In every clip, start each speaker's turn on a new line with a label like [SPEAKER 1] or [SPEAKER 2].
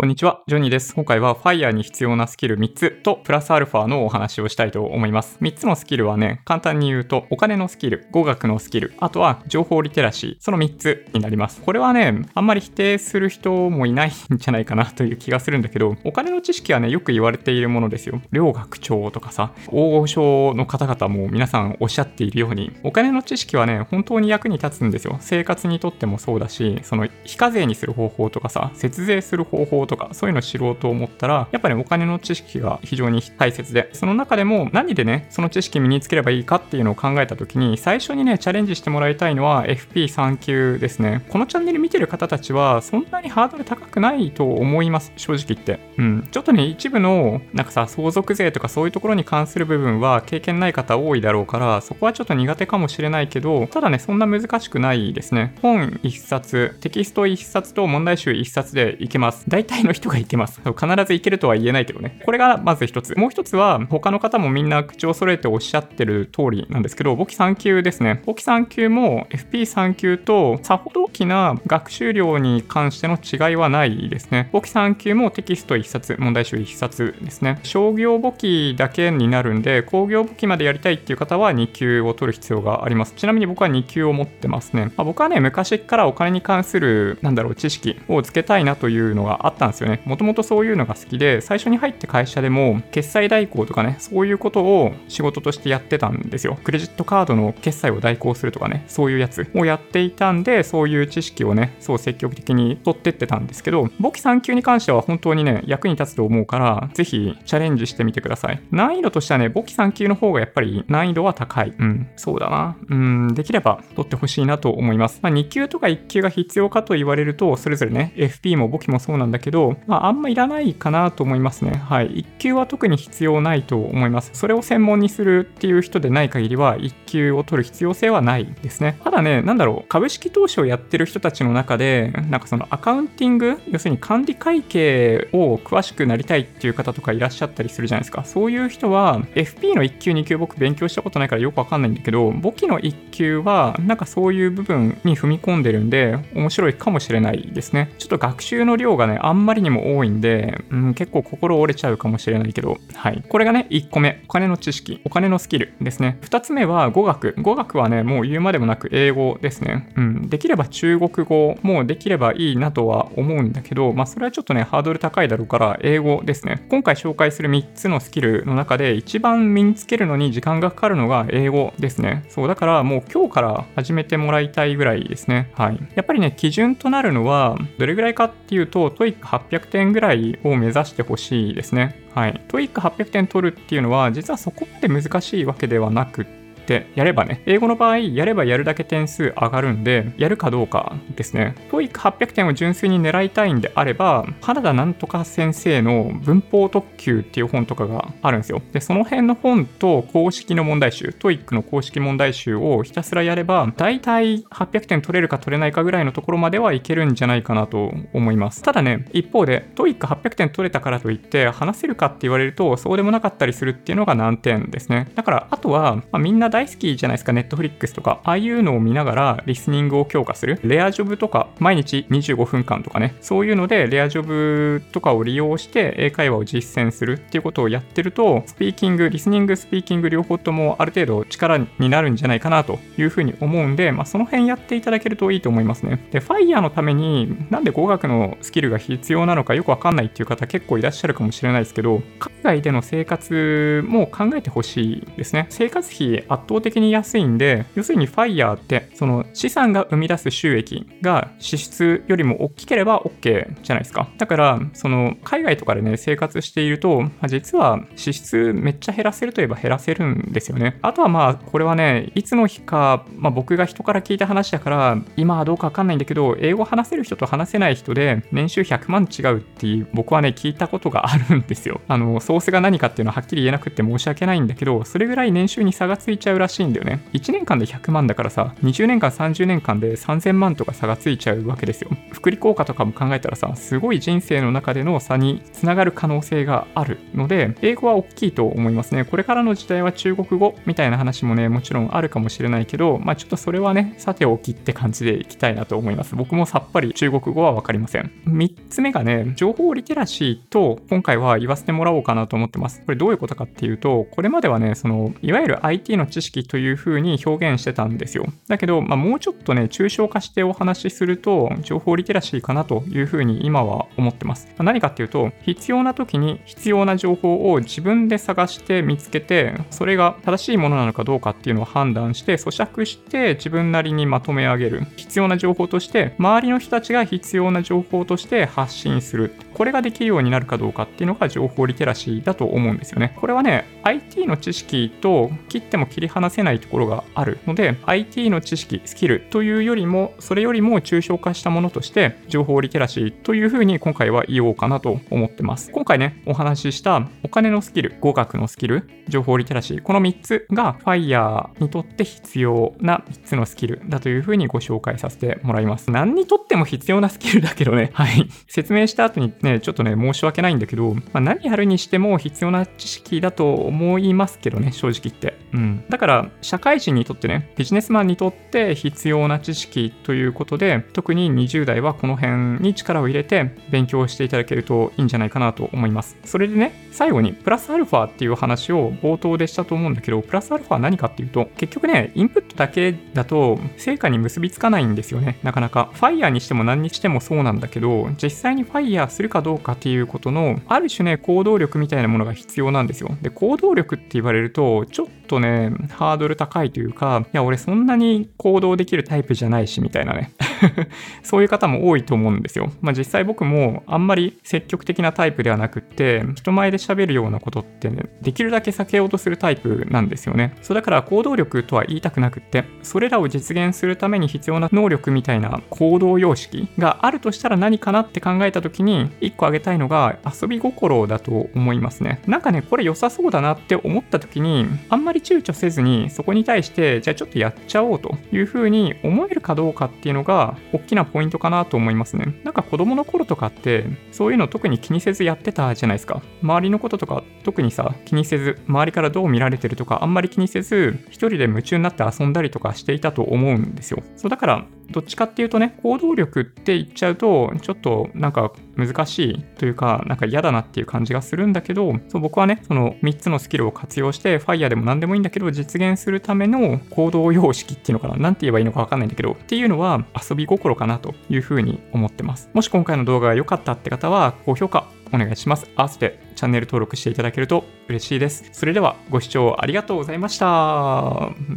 [SPEAKER 1] こんにちは、ジョニーです。今回は Fire に必要なスキル3つとプラスアルファのお話をしたいと思います。3つのスキルはね、簡単に言うと、お金のスキル、語学のスキル、あとは情報リテラシー、その3つになります。これはね、あんまり否定する人もいないんじゃないかなという気がするんだけど、お金の知識はね、よく言われているものですよ。両学長とかさ、大御所の方々も皆さんおっしゃっているように、お金の知識はね、本当に役に立つんですよ。生活にとってもそうだし、その非課税にする方法とかさ、節税する方法とか、そういうの知ろうと思ったら、やっぱり、ね、お金の知識が非常に大切で、その中でも何でね、その知識身につければいいかっていうのを考えた時に、最初にね、チャレンジしてもらいたいのは FP3 級ですね。このチャンネル見てる方たちは、そんなにハードル高くないと思います、正直言って。うん。ちょっとね、一部の、なんかさ、相続税とかそういうところに関する部分は経験ない方多いだろうから、そこはちょっと苦手かもしれないけど、ただね、そんな難しくないですね。本1冊、テキスト1冊と問題集1冊でいけます。大体の人がいけます。必ずいけるとは言えないけどね。これがまず一つ。もう一つは、他の方もみんな口を揃えておっしゃってる通りなんですけど、簿記3級ですね。簿記3級も FP3 級とさほど大きな学習量に関しての違いはないですね。簿記3級もテキスト1冊、問題集1冊ですね。商業簿記だけになるんで、工業簿記までやりたいっていう方は2級を取る必要があります。ちなみに僕は2級を持ってますね。まあ、僕はね、昔からお金に関する、なんだろう、知識をつけたいなというのがあっったんですよね。もともとそういうのが好きで、最初に入って会社でも、決済代行とかね、そういうことを仕事としてやってたんですよ。クレジットカードの決済を代行するとかね、そういうやつをやっていたんで、そういう知識をね、そう積極的に取ってってたんですけど、簿記3級に関しては本当にね、役に立つと思うから、ぜひチャレンジしてみてください。難易度としてはね、簿記3級の方がやっぱり難易度は高い。うん、そうだな。うん、できれば取ってほしいなと思います。まあ、2級とか1級が必要かと言われると、それぞれね、FP も簿記もそうなんだけど、けどまあ、あんまいらないかなと思いますね。はい。1級は特に必要ないと思います。それを専門にするっていう人でない限りは、1級を取る必要性はないですね。ただね、なんだろう、株式投資をやってる人たちの中で、なんかそのアカウンティング、要するに管理会計を詳しくなりたいっていう方とかいらっしゃったりするじゃないですか。そういう人は、FP の1級、2級僕勉強したことないからよくわかんないんだけど、簿記の1級は、なんかそういう部分に踏み込んでるんで、面白いかもしれないですね。ちょっと学習の量がね、あんまりにも多いんで、うん、結構心折れちゃうかもしれないけど、はい。これがね、1個目。お金の知識、お金のスキルですね。2つ目は語学。語学はね、もう言うまでもなく英語ですね。うん。できれば中国語もできればいいなとは思うんだけど、まあそれはちょっとね、ハードル高いだろうから英語ですね。今回紹介する3つのスキルの中で一番身につけるのに時間がかかるのが英語ですね。そう、だからもう今日から始めてもらいたいぐらいですね。はい。やっぱりね、基準となるのは、どれぐらいかっていうと、800点ぐらいを目指してほしいですね。はい。TOEIC800 点取るっていうのは、実はそこって難しいわけではなくて、ってやればね、英語の場合、やればやるだけ点数上がるんで、やるかどうかですね。TOEIC800 点を純粋に狙いたいんであれば、原田なんとか先生の文法特急っていう本とかがあるんですよ。で、その辺の本と公式の問題集、TOEIC の公式問題集をひたすらやれば、大体800点取れるか取れないかぐらいのところまではいけるんじゃないかなと思います。ただね、一方で、TOEIC800 点取れたからといって、話せるかって言われると、そうでもなかったりするっていうのが難点ですね。だから、あとは、まあ、みんな大好きじゃないですか、ネットフリックスとか、ああいうのを見ながらリスニングを強化する。レアジョブとか、毎日25分間とかね、そういうのでレアジョブとかを利用して英会話を実践するっていうことをやってると、スピーキング、リスニング、スピーキング両方ともある程度力になるんじゃないかなというふうに思うんで、まあ、その辺やっていただけるといいと思いますね。で、FIRE のためになんで語学のスキルが必要なのかよくわかんないっていう方結構いらっしゃるかもしれないですけど、海外での生活も考えてほしいですね。生活費圧倒的に安いんで、要するに FIRE って、その資産が生み出す収益が支出よりも大きければ OK じゃないですか。だから、その海外とかでね、生活していると、まあ、実は支出めっちゃ減らせるといえば減らせるんですよね。あとはまあ、これはね、いつの日か、まあ僕が人から聞いた話だから、今はどうかわかんないんだけど、英語話せる人と話せない人で年収100万違うっていう、僕はね、聞いたことがあるんですよ。あの、ソースが何かっていうのははっきり言えなくて申し訳ないんだけど、それぐらい年収に差がついちゃうゃうらしいんだよね。1年間で100万だからさ、20年間30年間で3000万とか差がついちゃうわけですよ。福利効果とかも考えたらさ、すごい人生の中での差につながる可能性があるので、英語は大きいと思いますね。これからの時代は中国語みたいな話もね、もちろんあるかもしれないけど、まあちょっとそれはね、さておきって感じでいきたいなと思います。僕もさっぱり中国語はわかりません。3つ目がね、情報リテラシーと今回は言わせてもらおうかなと思ってます。これどういうことかっていうと、これまではね、その、いわゆる IT の知知識という風に表現してたんですよ。だけど、まあ、もうちょっとね、抽象化してお話しすると、情報リテラシーかなという風に今は思ってます。何かっていうと、必要な時に必要な情報を自分で探して見つけて、それが正しいものなのかどうかっていうのを判断して、咀嚼して自分なりにまとめ上げる。必要な情報として、周りの人たちが必要な情報として発信する。これができるようになるかどうかっていうのが情報リテラシーだと思うんですよね。これはね、IT の知識と切っても切り離せないところがあるので、IT の知識、スキルというよりも、それよりも抽象化したものとして、情報リテラシーというふうに今回は言おうかなと思ってます。今回ね、お話ししたお金のスキル、語学のスキル、情報リテラシー、この3つが FIRE にとって必要な3つのスキルだというふうにご紹介させてもらいます。何にとっても必要なスキルだけどね、はい。説明した後にね、ちょっとね、申し訳ないんだけど、まあ、何やるにしても必要な知識だと思いますけどね、正直言って。うん。から、社会人にとってね、ビジネスマンにとって必要な知識ということで、特に20代はこの辺に力を入れて勉強していただけるといいんじゃないかなと思います。それでね、最後にプラスアルファっていう話を冒頭でしたと思うんだけど、プラスアルファは何かっていうと、結局ね、インプットだけだと成果に結びつかないんですよね、なかなか。ファイヤーにしても何にしてもそうなんだけど、実際にファイヤーするかどうかっていうことの、ある種ね、行動力みたいなものが必要なんですよ。で、行動力って言われると、ちょっとね、ハードル高いというか、いや、俺そんなに行動できるタイプじゃないし、みたいなね。そういう方も多いと思うんですよ。まあ実際僕もあんまり積極的なタイプではなくって、人前で喋るようなことってね、できるだけ避けようとするタイプなんですよね。そうだから行動力とは言いたくなくって、それらを実現するために必要な能力みたいな行動様式があるとしたら何かなって考えた時に、一個挙げたいのが遊び心だと思いますね。なんかね、これ良さそうだなって思った時に、あんまり躊躇せずにそこに対して、じゃあちょっとやっちゃおうというふうに思えるかどうかっていうのがが、大きなポイントかなと思いますね。なんか子供の頃とかって、そういうの特に気にせずやってたじゃないですか。周りのこととか特にさ、気にせず、周りからどう見られてるとか、あんまり気にせず、一人で夢中になって遊んだりとかしていたと思うんですよ。そうだから、どっちかっていうとね、行動力って言っちゃうと、ちょっとなんか難しいというか、なんか嫌だなっていう感じがするんだけど、そう僕はね、その3つのスキルを活用して、FIRE でも何でもいいんだけど、実現するための行動様式っていうのかな、なんて言えばいいのかわかんないんだけど、っていうのは遊び心かなというふうに思ってます。もし今回の動画が良かったって方は、高評価お願いします。合わせてチャンネル登録していただけると嬉しいです。それではご視聴ありがとうございました。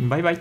[SPEAKER 1] バイバイ。